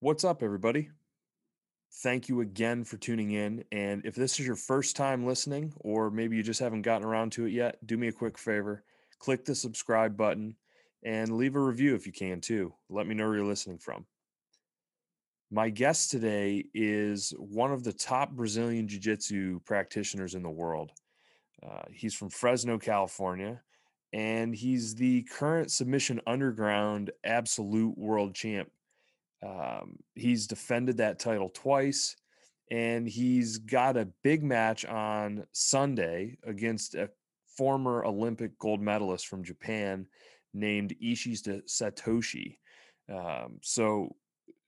What's up, everybody? Thank you again for tuning in. And if this is your first time listening, or maybe you just haven't gotten around to it yet, do me a quick favor click the subscribe button and leave a review if you can too. Let me know where you're listening from. My guest today is one of the top Brazilian Jiu Jitsu practitioners in the world. Uh, he's from Fresno, California, and he's the current Submission Underground Absolute World Champ um, he's defended that title twice, and he's got a big match on Sunday against a former Olympic gold medalist from Japan named Ishii Satoshi. Um, so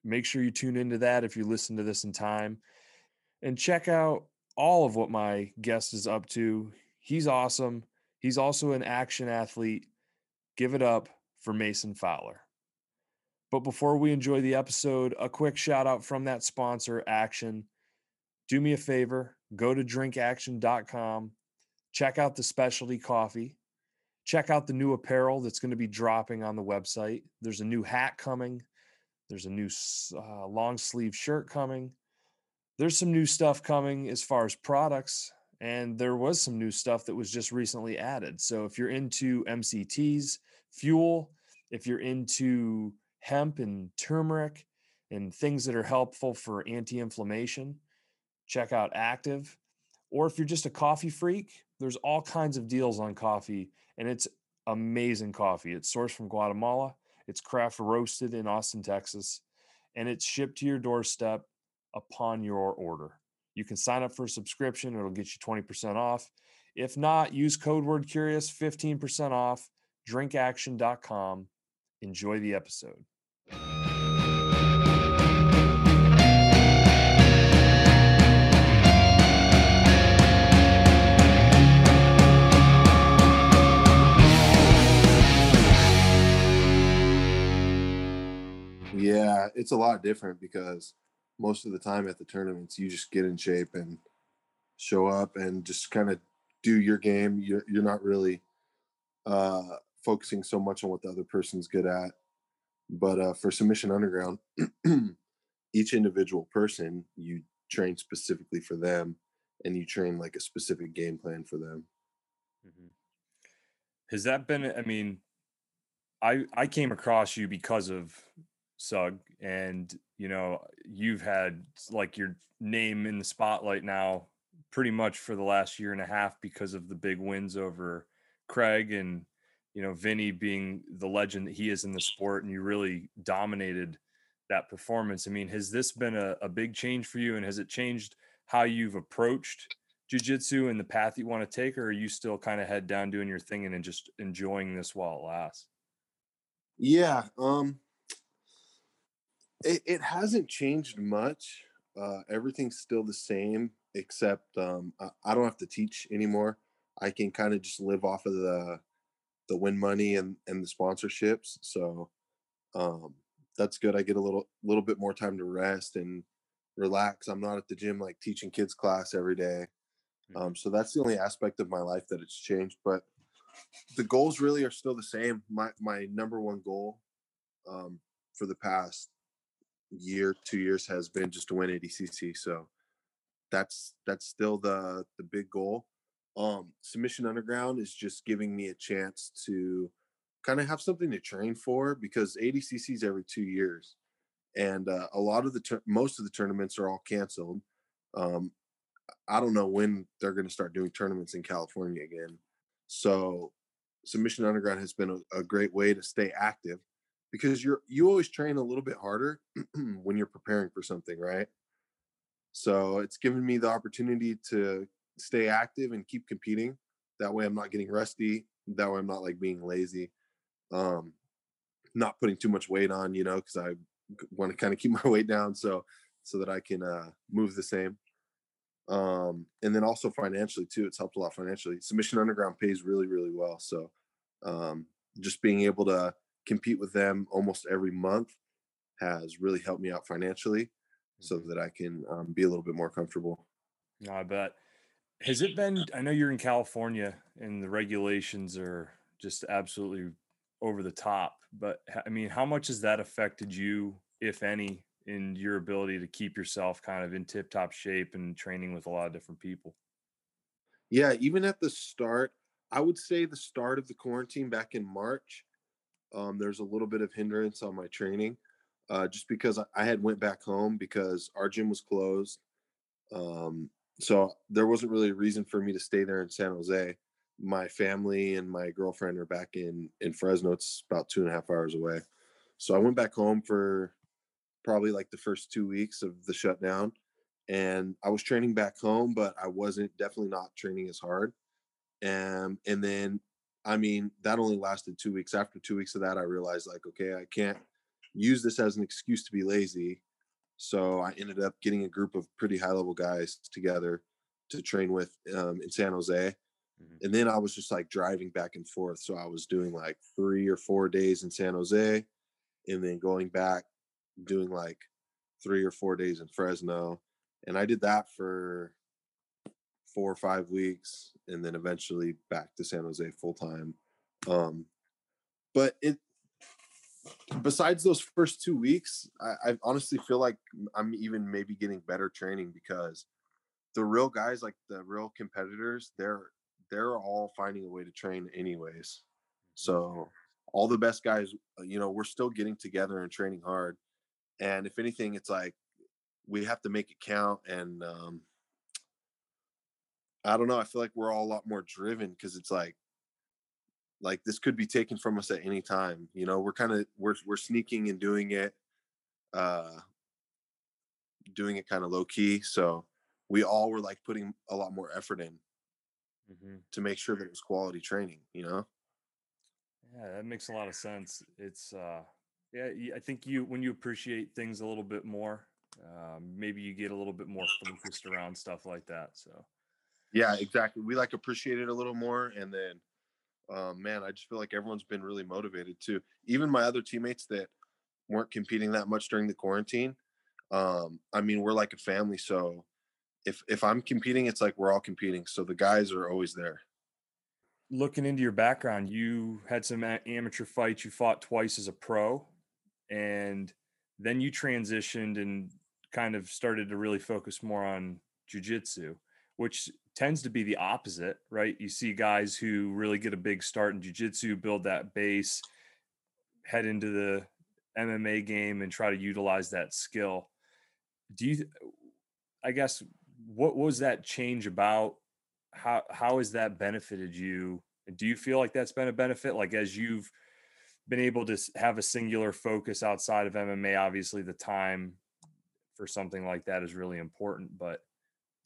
make sure you tune into that if you listen to this in time and check out all of what my guest is up to. He's awesome. He's also an Aktion athlete. Give it up for Mason Fowler. But before we enjoy the episode, a quick shout out from that sponsor, Aktion. Do me a favor, go to drinkaktion.com, check out the specialty coffee, check out the new apparel that's going to be dropping on the website. There's a new hat coming, there's a new uh, long sleeve shirt coming. There's some new stuff coming as far as products, and there was some new stuff that was just recently added. So if you're into MCTs, fuel, if you're into hemp and turmeric and things that are helpful for anti-inflammation check out active. Or if you're just a coffee freak there's all kinds of deals on coffee and it's amazing coffee. It's sourced from guatemala. It's craft roasted in austin texas and it's shipped to your doorstep upon your order. You can sign up for a subscription it'll get you 20% off. If not use code word curious 15% off drinkaktion.com enjoy the episode yeah, it's a lot different because most of the time at the tournaments, you just get in shape and show up and just kind of do your game. You're, you're not really uh, focusing so much on what the other person's good at. But uh, for Submission Underground, each individual person, you train specifically for them and you train like a specific game plan for them. Mm-hmm. Has that been, I mean, I, I came across you because of Sug, and you know you've had like your name in the spotlight now pretty much for the last year and a half because of the big wins over Craig and you know Vinny being the legend that he is in the sport, and you really dominated that performance. I mean, has this been a, a big change for you, and has it changed how you've approached jujitsu and the path you want to take, or are you still kind of head down doing your thing and just enjoying this while it lasts? Yeah, um, it, it hasn't changed much. Uh, everything's still the same, except um, I, I don't have to teach anymore. I can kind of just live off of the the win money and and the sponsorships. So um, that's good. I get a little little bit more time to rest and relax. I'm not at the gym like teaching kids class every day. Mm-hmm. Um, so that's the only aspect of my life that it's changed. But the goals really are still the same. My my number one goal um, for the past year, two years has been just to win ADCC. So that's that's still the the big goal. Um, Submission Underground is just giving me a chance to kind of have something to train for because ADCC is every two years, and uh, a lot of the most of the tournaments are all canceled. Um, I don't know when they're going to start doing tournaments in California again. So Submission Underground has been a, a great way to stay active because you're you always train a little bit harder when you're preparing for something, right? So it's given me the opportunity to stay active and keep competing. That way I'm not getting rusty. That way I'm not like being lazy. Um not putting too much weight on, you know, because I want to kind of keep my weight down so so that I can uh move the same. Um and then also financially too, it's helped a lot financially. Submission Underground pays really, really well. So um just being able to compete with them almost every month has really helped me out financially so mm-hmm. that I can um, be a little bit more comfortable. I bet. Has it been? I know you're in California and the regulations are just absolutely over the top, but I mean, how much has that affected you, if any, in your ability to keep yourself kind of in tip top shape and training with a lot of different people. Yeah, even at the start, I would say the start of the quarantine back in March, um, there's a little bit of hindrance on my training, uh, just because I, I had went back home because our gym was closed. Um, so there wasn't really a reason for me to stay there in San Jose. My family and my girlfriend are back in in Fresno. It's about two and a half hours away. So I went back home for probably like the first two weeks of the shutdown, and I was training back home, but I wasn't definitely not training as hard. And and then I mean that only lasted two weeks. After two weeks of that, I realized like, okay, I can't use this as an excuse to be lazy. So I ended up getting a group of pretty high level guys together to train with um, in San Jose. Mm-hmm. And then I was just like driving back and forth. So I was doing like three or four days in San Jose and then going back doing like three or four days in Fresno. And I did that for four or five weeks and then eventually back to San Jose full time. Um, but it, besides those first two weeks, I, I honestly feel like I'm even maybe getting better training because the real guys, like the real competitors, they're they're all finding a way to train anyways. So all the best guys, uh, you know, we're still getting together and training hard. And if anything, it's like we have to make it count. And um, I don't know. I feel like we're all a lot more driven because it's like, like this could be taken from us at any time. You know, we're kind of we're we're sneaking and doing it, uh, doing it kind of low key. So we all were like putting a lot more effort in mm-hmm. to make sure that it was quality training. You know. Yeah, that makes a lot of sense. It's uh yeah, I think you when you appreciate things a little bit more, um, maybe you get a little bit more focused around stuff like that. So yeah, exactly. We like appreciate it a little more and then um, man, I just feel like everyone's been really motivated too. Even my other teammates that weren't competing that much during the quarantine. Um, I mean, we're like a family, so if if I'm competing, it's like we're all competing. So the guys are always there looking into your background, you had some amateur fights. You fought twice as a pro, and then you transitioned and kind of started to really focus more on jujitsu, which tends to be the opposite, right? You see guys who really get a big start in jujitsu, build that base, head into the MMA game, and try to utilize that skill. Do you? I guess what was that change about how how has that benefited you? Do you feel like that's been a benefit? Like as you've been able to have a singular focus outside of MMA, obviously the time for something like that is really important. But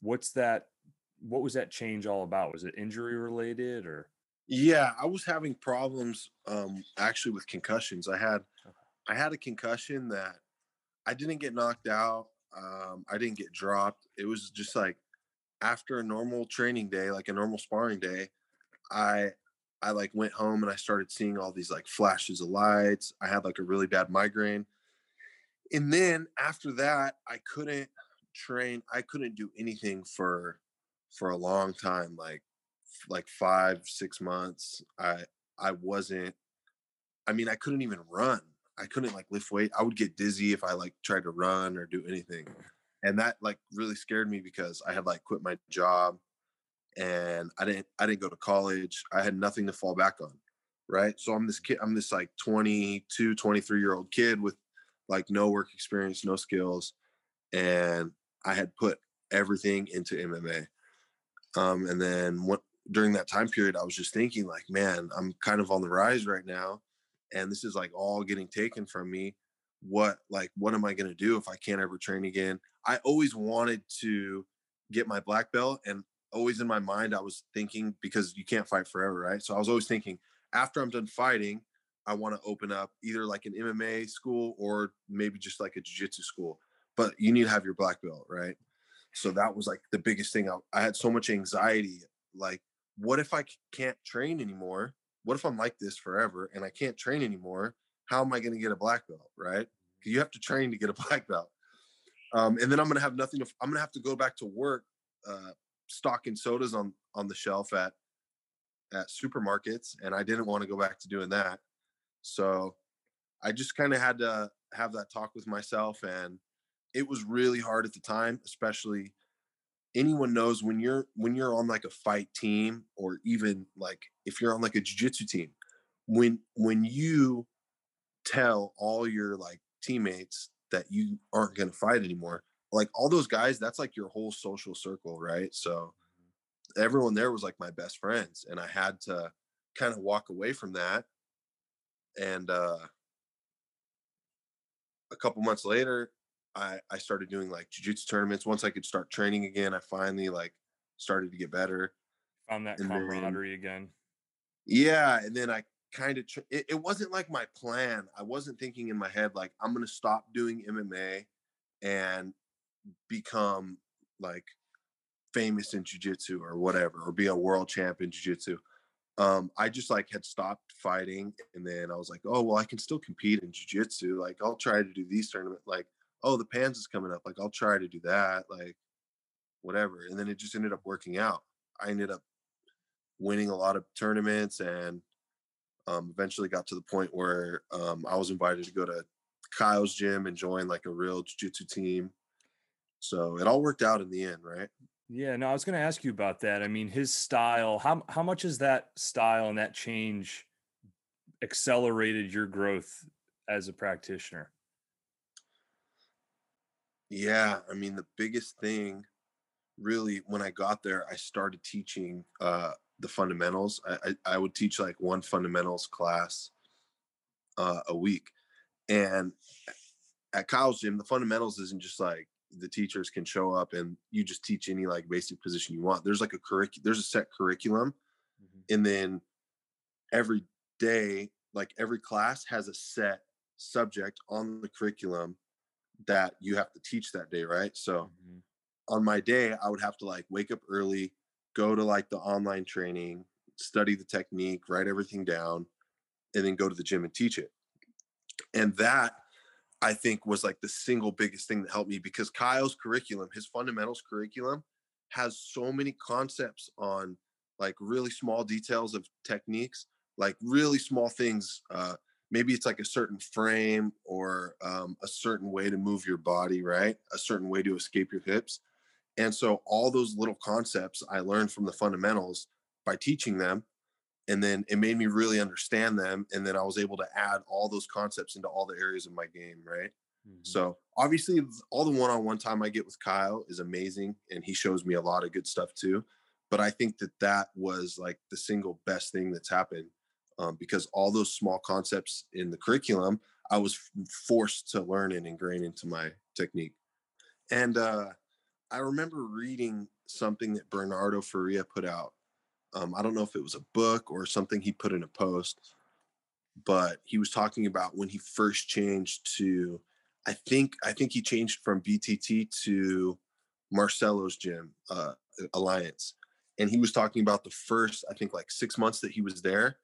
what's that? What was that change all about? Was it injury related or? Yeah, I was having problems um, actually with concussions. I had okay. I had a concussion that I didn't get knocked out. Um, I didn't get dropped. It was just like after a normal training day, like a normal sparring day, I I like went home and I started seeing all these like flashes of lights. I had like a really bad migraine. And then after that, I couldn't train. I couldn't do anything for for a long time, like like 5 6 months. I I wasn't I mean, I couldn't even run. I couldn't like lift weight. I would get dizzy if I like tried to run or do anything mm. and that like really scared me because I had like quit my job and I didn't I didn't go to college. I had nothing to fall back on. Right. So I'm this kid, I'm this like 22, 23 year old kid with like no work experience, no skills. And I had put everything into MMA. Um, and then what during that time period, I was just thinking, like, man, I'm kind of on the rise right now. And this is like all getting taken from me. What like what am i going to do if i can't ever train again? I always wanted to get my black belt and always in my mind i was thinking because you can't fight forever right? So i was always thinking after i'm done fighting i want to open up either like an mma school or maybe just like a jiu-jitsu school but you need to have your black belt right so that was like the biggest thing I, I had so much anxiety like what if i can't train anymore what if i'm like this forever and i can't train anymore how am I going to get a black belt? Right? You have to train to get a black belt. Um, and then I'm going to have nothing to, I'm going to have to go back to work, uh, stocking sodas on, on the shelf at, at supermarkets. And I didn't want to go back to doing that. So I just kind of had to, have that talk with myself and it was really hard at the time especially anyone knows when you're when you're on like a fight team or even like if you're on like a jiu-jitsu team when when you tell all your like teammates that you aren't going to fight anymore like all those guys that's like your whole social circle right? So everyone there was like my best friends and i had to kind of walk away from that and uh a couple months later i i started doing like jiu-jitsu tournaments once i could start training again i finally like started to get better Found that And then- camaraderie again. yeah and then i kind of tr- it, it wasn't like my plan i wasn't thinking in my head like i'm gonna stop doing mma and become like famous in jiu-jitsu or whatever or be a world champ in jiu-jitsu um i just like had stopped fighting and then i was like oh well i can still compete in jiu-jitsu like i'll try to do these tournament like oh the pans is coming up like i'll try to do that like whatever and then it just ended up working out i ended up winning a lot of tournaments and um, eventually got to the point where um, I was invited to go to Caio's gym and join like a real jiu-jitsu team. So it all worked out in the end, right? Yeah, no, I was going to ask you about that. I mean, his style, how how much has that style and that change accelerated your growth as a practitioner? Yeah, I mean the biggest thing really when I got there, I started teaching uh the fundamentals. I I, I would teach like one fundamentals class uh a week. And at Caio's gym, the fundamentals isn't just like the teachers can show up and you just teach any like basic position you want. There's like a curriculum, there's a set curriculum and then every day like every class has a set subject on the curriculum that you have to teach that day right so Mhm. on my day i would have to like wake up early go to like the online training study the technique write everything down and then go to the gym and teach it and that i think was like the single biggest thing that helped me because Caio's curriculum his fundamentals curriculum has so many concepts on like really small details of techniques like really small things uh maybe it's like a certain frame or um, a certain way to move your body right a certain way to escape your hips and so all those little concepts i learned from the fundamentals by teaching them and then it made me really understand them and then i was able to add all those concepts into all the areas of my game right Mhm. so obviously, all the one-on-one time I get with Caio is amazing, and he shows me a lot of good stuff too. But I think that that was like the single best thing that's happened um, because all those small concepts in the curriculum I was forced to learn and ingrain into my technique. And uh, I remember reading something that Bernardo Faria put out. Um, I don't know if it was a book or something he put in a post, but he was talking about when he first changed to I think I think he changed from BTT to Marcelo's gym uh, alliance, and he was talking about the first I think like six months that he was there.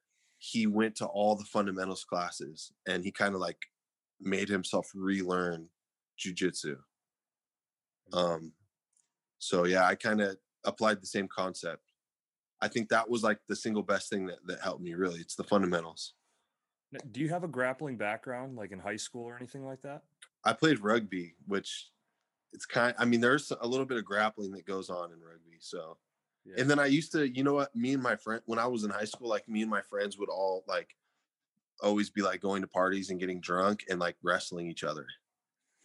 He went to all the fundamentals classes, and he kind of like made himself relearn jujitsu. Um, so yeah, I kind of applied the same concept. I think that was like the single best thing that that helped me. Really, it's the fundamentals. Do you have a grappling background, like in high school or anything like that? I played rugby, which it's kind. I mean, there's a little bit of grappling that goes on in rugby. So, Yeah. and then I used to, you know what? Me and my friend, when I was in high school, like me and my friends would all like always be like going to parties and getting drunk and like wrestling each other.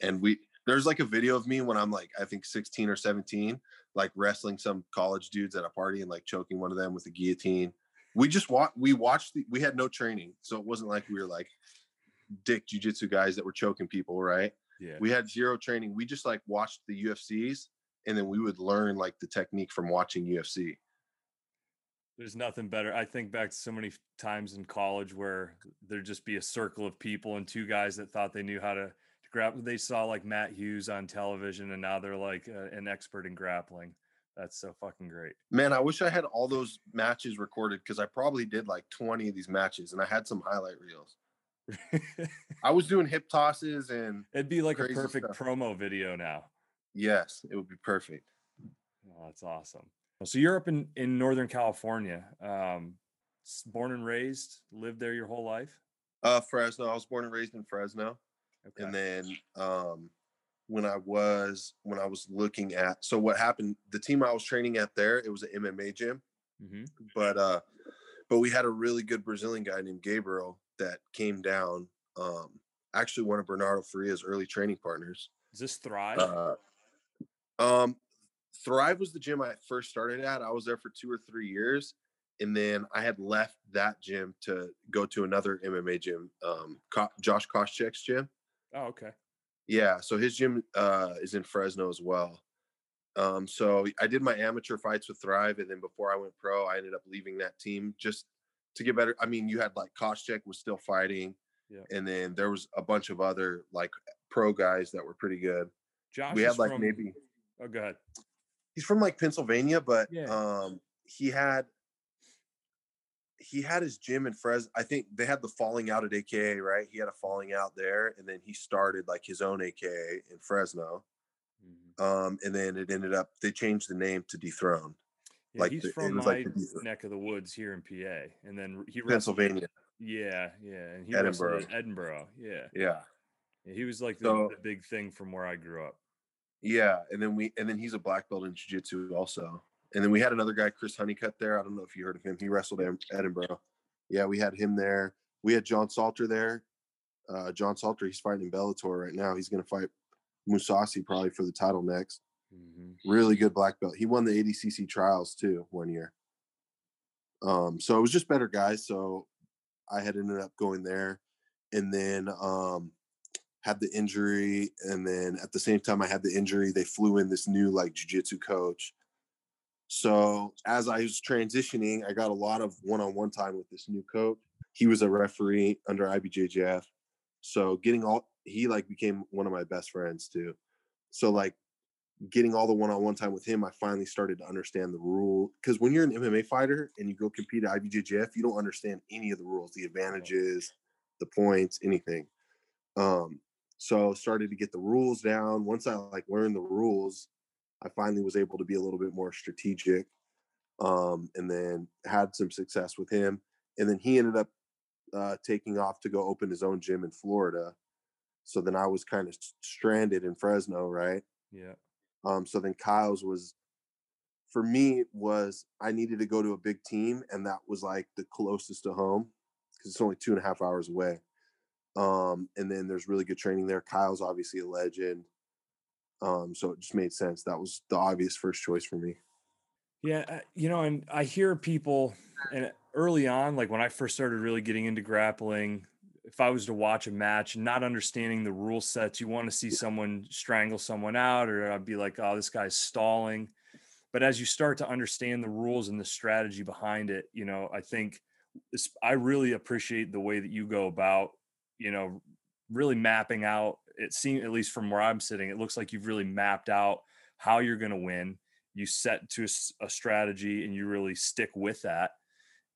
And we there's like a video of me when I'm like I think 16 or 17, like wrestling some college dudes at a party and like choking one of them with a guillotine. We just wa- we watched the, we had no training, so it wasn't like we were like dick jujitsu guys that were choking people, right? yeah. we had zero training. We just like watched the UFCs and then we would learn like the technique from watching UFC. There's nothing better. I think back to so many times in college where there'd just be a circle of people and two guys that thought they knew how to, to grapple. They saw like Matt Hughes on television and now they're like uh, an expert in grappling. That's so fucking great. Man, I wish I had all those matches recorded because I probably did like 20 of these matches and I had some highlight reels. I was doing hip tosses and It'd be like a perfect stuff. promo video now. Yes, it would be perfect. Oh, that's awesome. So you're up in, in Northern California, um, born and raised, lived there your whole life. Uh Fresno. I was born and raised in Fresno. Okay. And then um, when I was when I was looking at so what happened, the team I was training at there, it was an MMA gym. Mm-hmm. But uh but we had a really good Brazilian guy named Gabriel that came down. Um actually one of Bernardo Faria's early training partners. Is this Thrive? Uh, um Thrive was the gym I first started at. I was there for two or three years. And then I had left that gym to go to another MMA gym, um, Josh Koscheck's gym. Oh, okay. Yeah, so his gym uh, is in Fresno as well. Um, so I did my amateur fights with Thrive, and then before I went pro, I ended up leaving that team just to get better. I mean, you had like Koscheck was still fighting, yeah. and then there was a bunch of other like pro guys that were pretty good. Josh we had like from, maybe. Oh, go ahead. He's from like Pennsylvania, but yeah. um, he had he had his gym in Fresno. I think they had the falling out at AKA, right? He had a falling out there, and then he started like his own AKA in Fresno. Mm-hmm. Um, and then it ended up they changed the name to Dethrone. Yeah, like he's the, from my like neck of the woods here in PA, and then he Pennsylvania. Yeah, yeah, and he Edinboro. Edinboro, yeah, yeah. yeah he was like the, so, the, big thing from where I grew up. Yeah, and then we and then he's a black belt in jiu-jitsu also. And then we had another guy, Chris Honeycutt, there. I don't know if you heard of him. He wrestled in Edinboro. Yeah, we had him there. We had John Salter there. Uh, John Salter, he's fighting in Bellator right now. He's going to fight Mousasi probably for the title next. Mm-hmm. Really good black belt. He won the ADCC trials too one year. Um, so it was just better guys. So I had ended up going there, and then um, had the injury, and then at the same time I had the injury, they flew in this new like jujitsu coach so as I was transitioning, I got a lot of one-on-one time with this new coach. He was a referee under IBJJF. So getting all he like became one of my best friends too. So like getting all the one-on-one time with him, I finally started to understand the rule. Because when you're an MMA fighter and you go compete at IBJJF, you don't understand any of the rules, the advantages, the points, anything. Um, so started to get the rules down. Once I like learned the rules, I finally was able to be a little bit more strategic um, and then had some success with him. And then he ended up uh, taking off to go open his own gym in Florida. So then I was kind of stranded in Fresno, right? Yeah. Um, so then Caio's was for me was I needed to go to a big team, and that was like the closest to home because it's only two and a half hours away. Um, and then there's really good training there. Caio's obviously a legend. Um, so it just made sense. That was the obvious first choice for me. Yeah, uh, you know, and I hear people, and early on, like when I first started really getting into grappling, if I was to watch a match and not understanding the rule sets, you want to see someone strangle someone out, or I'd be like, oh, this guy's stalling. But as you start to understand the rules and the strategy behind it, you know, I think I really appreciate the way that you go about, you know, really mapping out it seems at least from where I'm sitting, it looks like you've really mapped out how you're going to win. You set to a, a strategy and you really stick with that,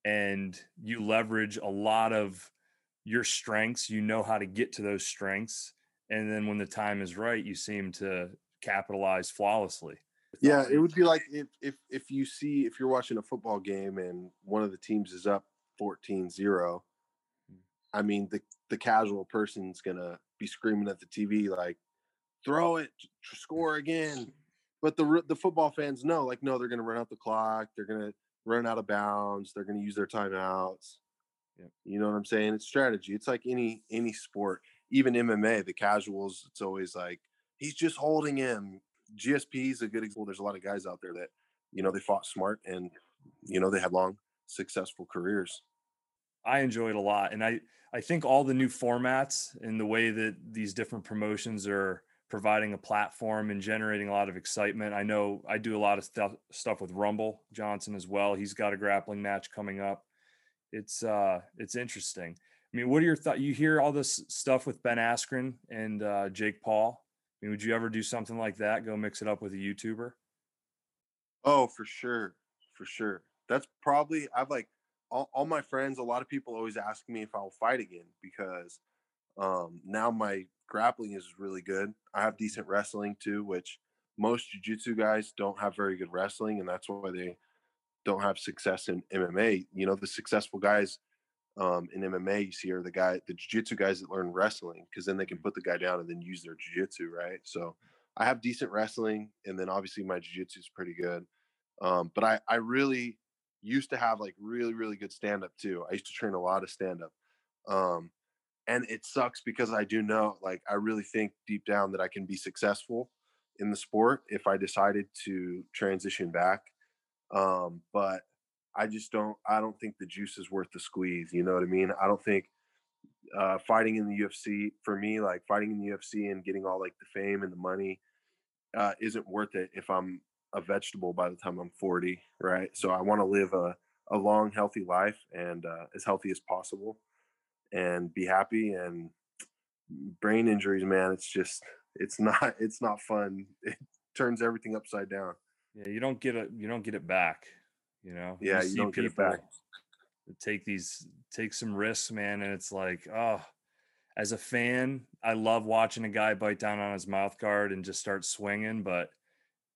and you leverage a lot of your strengths. You know how to get to those strengths, and then when the time is right, you seem to capitalize flawlessly. Yeah, it would be like if if if you see if you're watching a football game and one of the teams is up 14-0, hmm. I mean the the casual person's gonna be screaming at the TV like, "Throw it, score again!" But the the football fans know, like, no, they're gonna run out the clock. They're gonna run out of bounds. They're gonna use their timeouts. Yeah. You know what I'm saying? It's strategy. It's like any any sport, even MMA. The casuals, it's always like he's just holding him. GSP is a good example. There's a lot of guys out there that you know they fought smart and you know they had long successful careers. I enjoy it a lot, and I I think all the new formats and the way that these different promotions are providing a platform and generating a lot of excitement. I know I do a lot of stuff stuff with Rumble Johnson as well. He's got a grappling match coming up. It's uh it's interesting. I mean, what are your thoughts? You hear all this stuff with Ben Askren and uh, Jake Paul. I mean, would you ever do something like that? Go mix it up with a YouTuber? Oh, for sure, for sure. That's probably I've like all, all my friends, a lot of people always ask me if I'll fight again because um, now my grappling is really good. I have decent wrestling too, which most jiu-jitsu guys don't have very good wrestling, and that's why they don't have success in MMA. You know, the successful guys um, in MMA you see are the guy, the jiu-jitsu guys that learn wrestling because then they can put the guy down and then use their jiu-jitsu, right? So I have decent wrestling, and then obviously my jiu-jitsu is pretty good. Um, but I I really used to have like really really good stand up too. I used to train a lot of stand up. Um, and it sucks because I do know like I really think deep down that I can be successful in the sport if I decided to transition back. Um, but I just don't I don't think the juice is worth the squeeze, you know what I mean? I don't think uh, fighting in the UFC for me, like fighting in the UFC and getting all like the fame and the money, uh, isn't worth it if I'm a vegetable by the time I'm 40, right? So I want to live a a long, healthy life and uh, as healthy as possible, and be happy. And brain injuries, man, it's just it's not it's not fun. It turns everything upside down. Yeah, you don't get it. You don't get it back. You know. Yeah, you, you don't get it back. Take these, take some risks, man, and it's like, oh, as a fan, I love watching a guy bite down on his mouth guard and just start swinging. But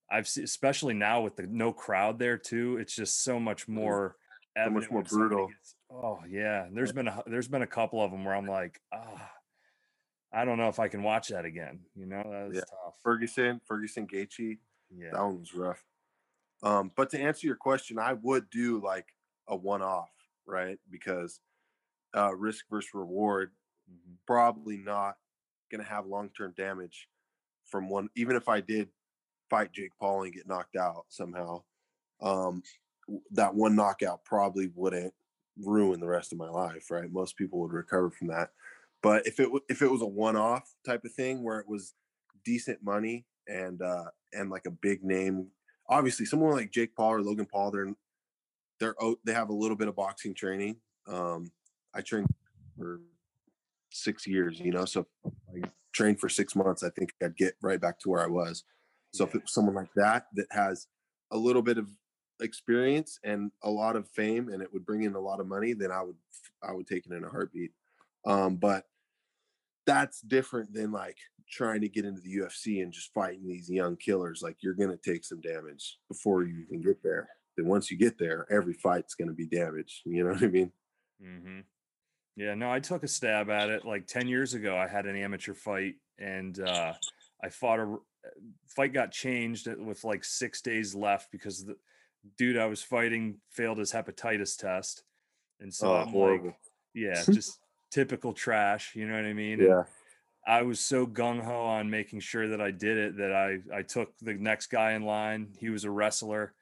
I've seen, especially now with the no crowd there too, it's just so much Mm-hmm. more, So much more brutal. gets- oh yeah, there's been a there's been a couple of them where I'm like, ah, I don't know if I can watch that again. You know, that's Yeah. tough. Ferguson, Ferguson Gaethje, Yeah, that one was rough. Um, but to answer your question, I would do like a one-off, right? Because uh, risk versus reward, Mhm. probably not going to have long-term damage from one. Even if I did fight Jake Paul and get knocked out somehow, um, that one knockout probably wouldn't ruin the rest of my life, right? Most people would recover from that. But if it if it was a one-off type of thing where it was decent money and uh and like a big name, obviously someone like Jake Paul or Logan Paul, they're they're they have a little bit of boxing training. Um, I trained for six years, you know, so I trained for six months, I think I'd get right back to where I was. So if it was someone like that that has a little bit of experience and a lot of fame and it would bring in a lot of money, then I would I would take it in a heartbeat. Um, but that's different than like trying to get into the UFC and just fighting these young killers. Like you're gonna take some damage before you even get there. Then once you get there, every fight's gonna be damaged. You know what I mean? Mm-hmm. Yeah, no, I took a stab at it like 10 years ago. I had an amateur fight and uh, I fought a fight got changed uh, with like six days left because the dude I was fighting failed his hepatitis test. And so Oh, I'm horrible. like, yeah, just typical trash. You know what I mean? And Yeah. I was so gung ho on making sure that I did it that I I took the next guy in line. He was a wrestler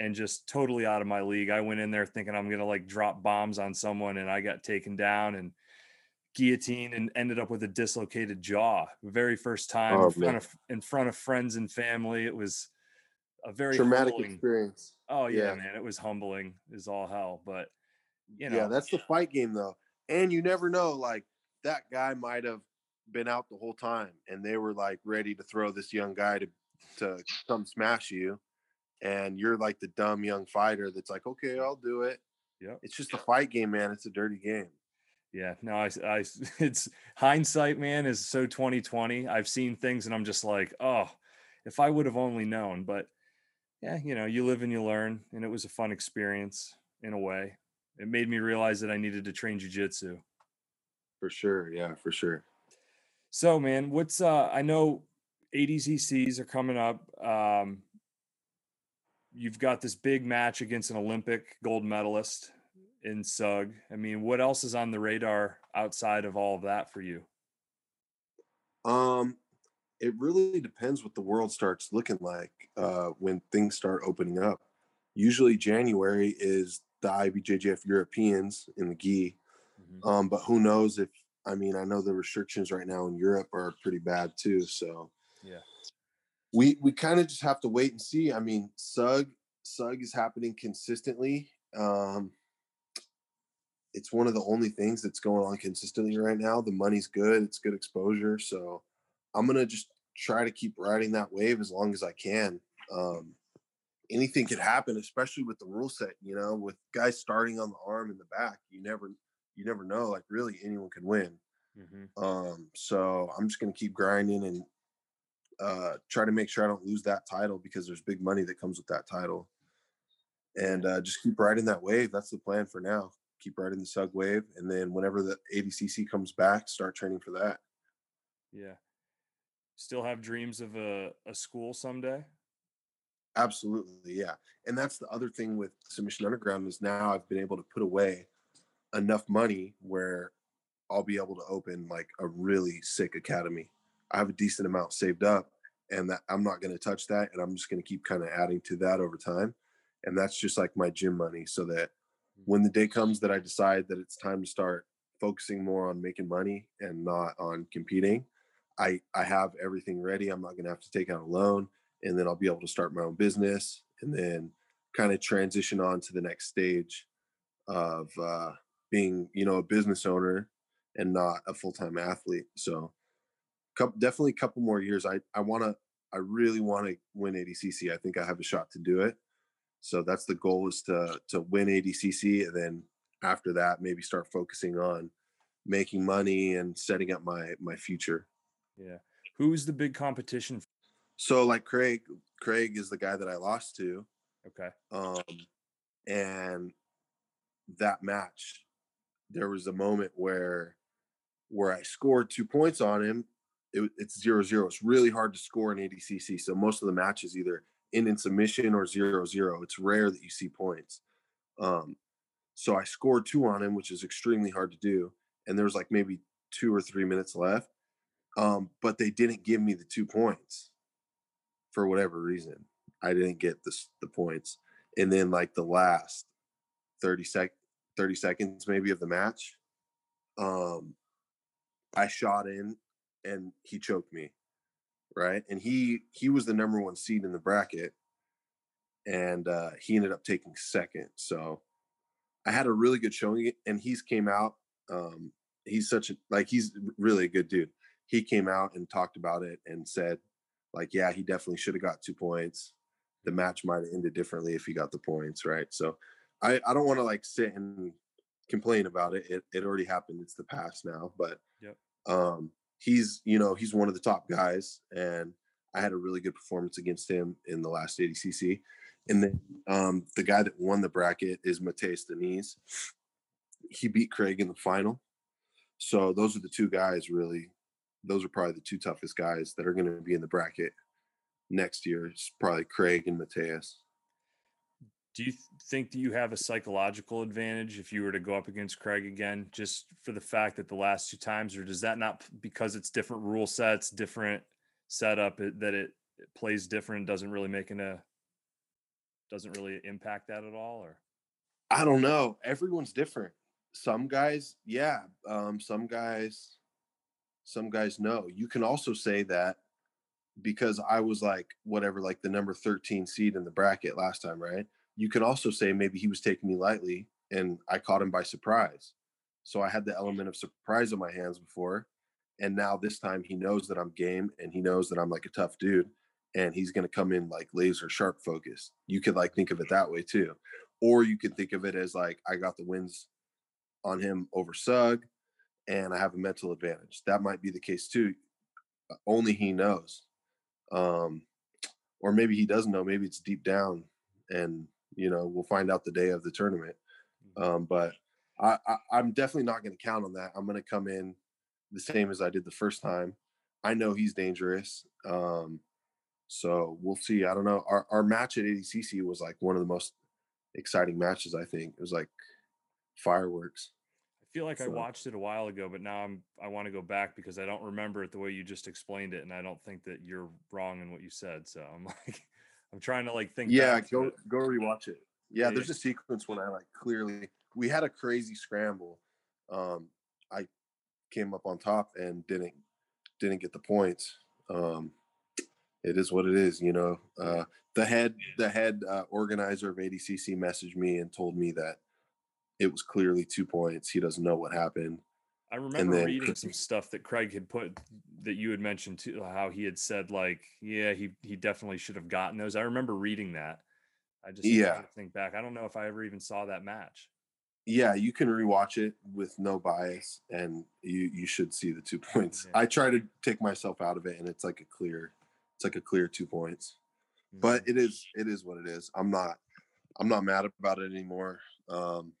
and just totally out of my league. I went in there thinking I'm gonna like drop bombs on someone, and I got taken down and guillotined and ended up with a dislocated jaw. Very first time Oh, in front of in front of friends and family. It was a very Traumatic humbling. experience. Oh yeah, Yeah. man, it was humbling as all hell. But you know, Yeah, that's the fight game though. And you never know, like that guy might have been out the whole time and they were like ready to throw this young guy to to come smash you. And you're like the dumb young fighter that's like, okay, I'll do it. Yeah, It's just a fight game, man. It's a dirty game. Yeah, no, I, I, it's hindsight, man, is so 2020. I've seen things and I'm just like, oh, if I would have only known. But yeah, you know, you live and you learn, and it was a fun experience in a way. It made me realize that I needed to train jujitsu. For sure. Yeah, for sure. So, man, what's uh? I know ADCCs are coming up. Um, you've got this big match against an Olympic gold medalist in Sug. I mean, what else is on the radar outside of all of that for you? Um, it really depends what the world starts looking like uh, when things start opening up. Usually, January is the IBJJF Europeans in the gi. Mhm. Um, but who knows if I mean I know the restrictions right now in Europe are pretty bad too. So Yeah. we we kind of just have to wait and see. I mean, Sug Sug is happening consistently. Um, it's one of the only things that's going on consistently right now. The money's good, it's good exposure. So I'm gonna just try to keep riding that wave as long as I can. Um, anything could happen, especially with the rule set. You know, with guys starting on the arm and the back, you never you never know. Like really, anyone could win. Mhm. Um, so I'm just gonna keep grinding and uh, try to make sure I don't lose that title because there's big money that comes with that title. And uh, just keep riding that wave. That's the plan for now. Keep riding the Sug wave, and then whenever the ADCC comes back, start training for that. Yeah. Still have dreams of a, a school someday? Absolutely, yeah. And that's the other thing with Submission Underground is now I've been able to put away enough money where I'll be able to open like a really sick academy. I have a decent amount saved up and that I'm not going to touch that and I'm just going to keep kind of adding to that over time. And that's just like my gym money so that when the day comes that I decide that it's time to start focusing more on making money and not on competing, I I have everything ready. I'm not going to have to take out a loan and then I'll be able to start my own business and then kind of transition on to the next stage of uh, being, you know, a business owner and not a full-time athlete. So couple, definitely a couple more years. I, I want to, I really want to win ADCC. I think I have a shot to do it. So that's the goal is to, to win ADCC. And then after that, maybe start focusing on making money and setting up my, my future. Yeah. Who's the big competition? So like Craig, Craig is the guy that I lost to. Okay. Um, and that match, there was a moment where where I scored two points on him. It, it's zero zero. It's really hard to score in ADCC. So most of the matches either end in submission or zero zero. It's rare that you see points. Um, so I scored two on him, which is extremely hard to do. And there was like maybe two or three minutes left. Um, but they didn't give me the two points for whatever reason. I didn't get the the points. And then like the last 30 sec 30 seconds maybe of the match, um, I shot in and he choked me. Right. And he he was the number one seed in the bracket. And uh he ended up taking second. So I had a really good showing and he's came out. Um, he's such a like he's really a good dude. He came out and talked about it and said, like, yeah, he definitely should have got two points. The match might have ended differently if he got the points, right? So I, I don't want to like sit and complain about it. It it already happened. It's the past now. But yep. um he's you know, he's one of the top guys and I had a really good performance against him in the last ADCC. And then um, the guy that won the bracket is Matheus Diniz. He beat Craig in the final. So those are the two guys really those are probably the two toughest guys that are going to be in the bracket next year. It's probably Craig and Matheus. Do you think that you have a psychological advantage if you were to go up against Craig again, just for the fact that the last two times, or does that not because it's different rule sets, different setup, that it, it plays different, doesn't really make an a doesn't really impact that at all, or I don't know. Everyone's different. Some guys, yeah. Um, some guys some guys know. You can also say that because I was like whatever, like the number 13 seed in the bracket last time, right? You can also say maybe he was taking me lightly and I caught him by surprise. So I had the element of surprise on my hands before. And now this time he knows that I'm game and he knows that I'm like a tough dude and he's going to come in like laser sharp focus. You could like think of it that way too. Or you could think of it as like I got the wins on him over Sug and I have a mental advantage. That might be the case too. Uh, only he knows. Um, or maybe he doesn't know. Maybe it's deep down, and you know we'll find out the day of the tournament. Mm-hmm. Um, but I, I, am definitely not going to count on that. I'm going to come in the same as I did the first time. I know he's dangerous. Um, so we'll see. I don't know. Our our match at ADCC was like one of the most exciting matches. I think it was like fireworks i feel like so. I watched it a while ago, but now I'm I want to go back because I don't remember it the way you just explained it, and I don't think that you're wrong in what you said. So I'm like, I'm trying to like think. Yeah, go go rewatch it. Yeah, yeah, there's a sequence when I like clearly we had a crazy scramble. Um, I came up on top and didn't didn't get the points. Um, it is what it is, you know. Uh, the head the head uh, organizer of ADCC messaged me and told me that it was clearly two points. He doesn't know what happened. I remember then, reading some stuff that Craig had put that you had mentioned too, how he had said like, yeah, he he definitely should have gotten those. I remember reading that. I just yeah think back. I don't know if I ever even saw that match. Yeah, you can rewatch it with no bias, and you you should see the two points. Yeah. I try to take myself out of it, and it's like a clear, it's like a clear two points. Mm-hmm. But it is it is what it is. I'm not I'm not mad about it anymore. Um,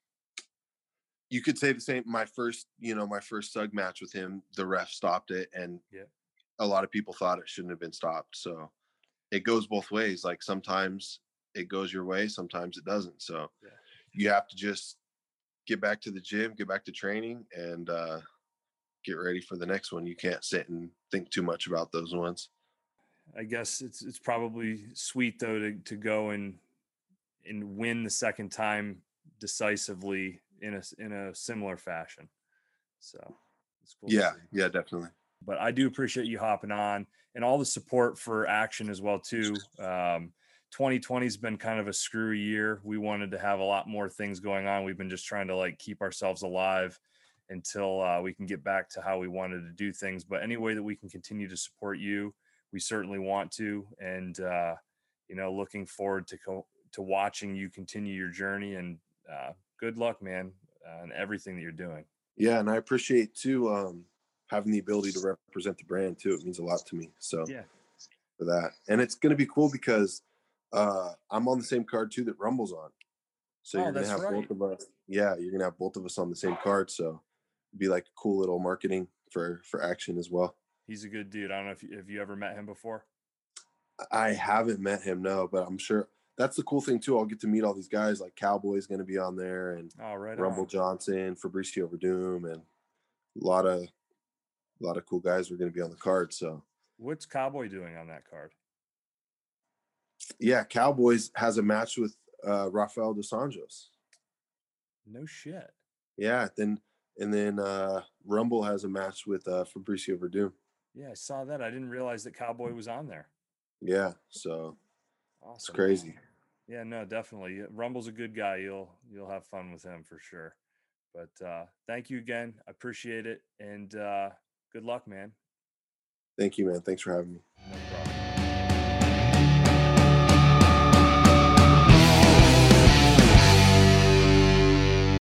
you could say the same. My first, you know, my first sug match with him, the ref stopped it, and Yeah. a lot of people thought it shouldn't have been stopped. So it goes both ways. Like sometimes it goes your way, sometimes it doesn't. So Yeah. you have to just get back to the gym, get back to training, and uh, get ready for the next one. You can't sit and think too much about those ones. I guess it's it's probably sweet though to to go and and win the second time decisively in a in a similar fashion. So it's cool. Yeah, yeah, definitely. but I do appreciate you hopping on and all the support for Aktion as well too. Um, 2020 has been kind of a screwy year. We wanted to have a lot more things going on. We've been just trying to like keep ourselves alive until uh, we can get back to how we wanted to do things. But any way that we can continue to support you, we certainly want to. And uh, you know, looking forward to co- to watching you continue your journey. And uh, good luck, man, uh, and everything that you're doing. Yeah, and I appreciate too um, having the ability to represent the brand too. It means a lot to me. So Yeah. for that, and it's going to be cool because uh, I'm on the same card too that Rumble's on. So Oh, you're gonna have right. both of us. Yeah, you're gonna have both of us on the same card. So it'd be like a cool little marketing for for Aktion as well. He's a good dude. I don't know if you, have you ever met him before. I haven't met him, no, but I'm sure that's the cool thing too. I'll get to meet all these guys. Like Cowboy's going to be on there, and Oh, right. Rumble on. Johnson, Fabricio Werdum, and a lot of a lot of cool guys are going to be on the card. So What's Cowboy doing on that card? yeah, Cowboys has a match with uh, Rafael dos Anjos. No shit. Yeah, then and then uh, Rumble has a match with uh, Fabricio Werdum. Yeah, I saw that. I didn't realize that Cowboy was on there. Yeah, so Awesome. it's crazy. Yeah, no, definitely. Rumble's a good guy. You'll you'll have fun with him for sure. But uh thank you again. I appreciate it. And uh good luck, man. Thank you, man. Thanks for having me.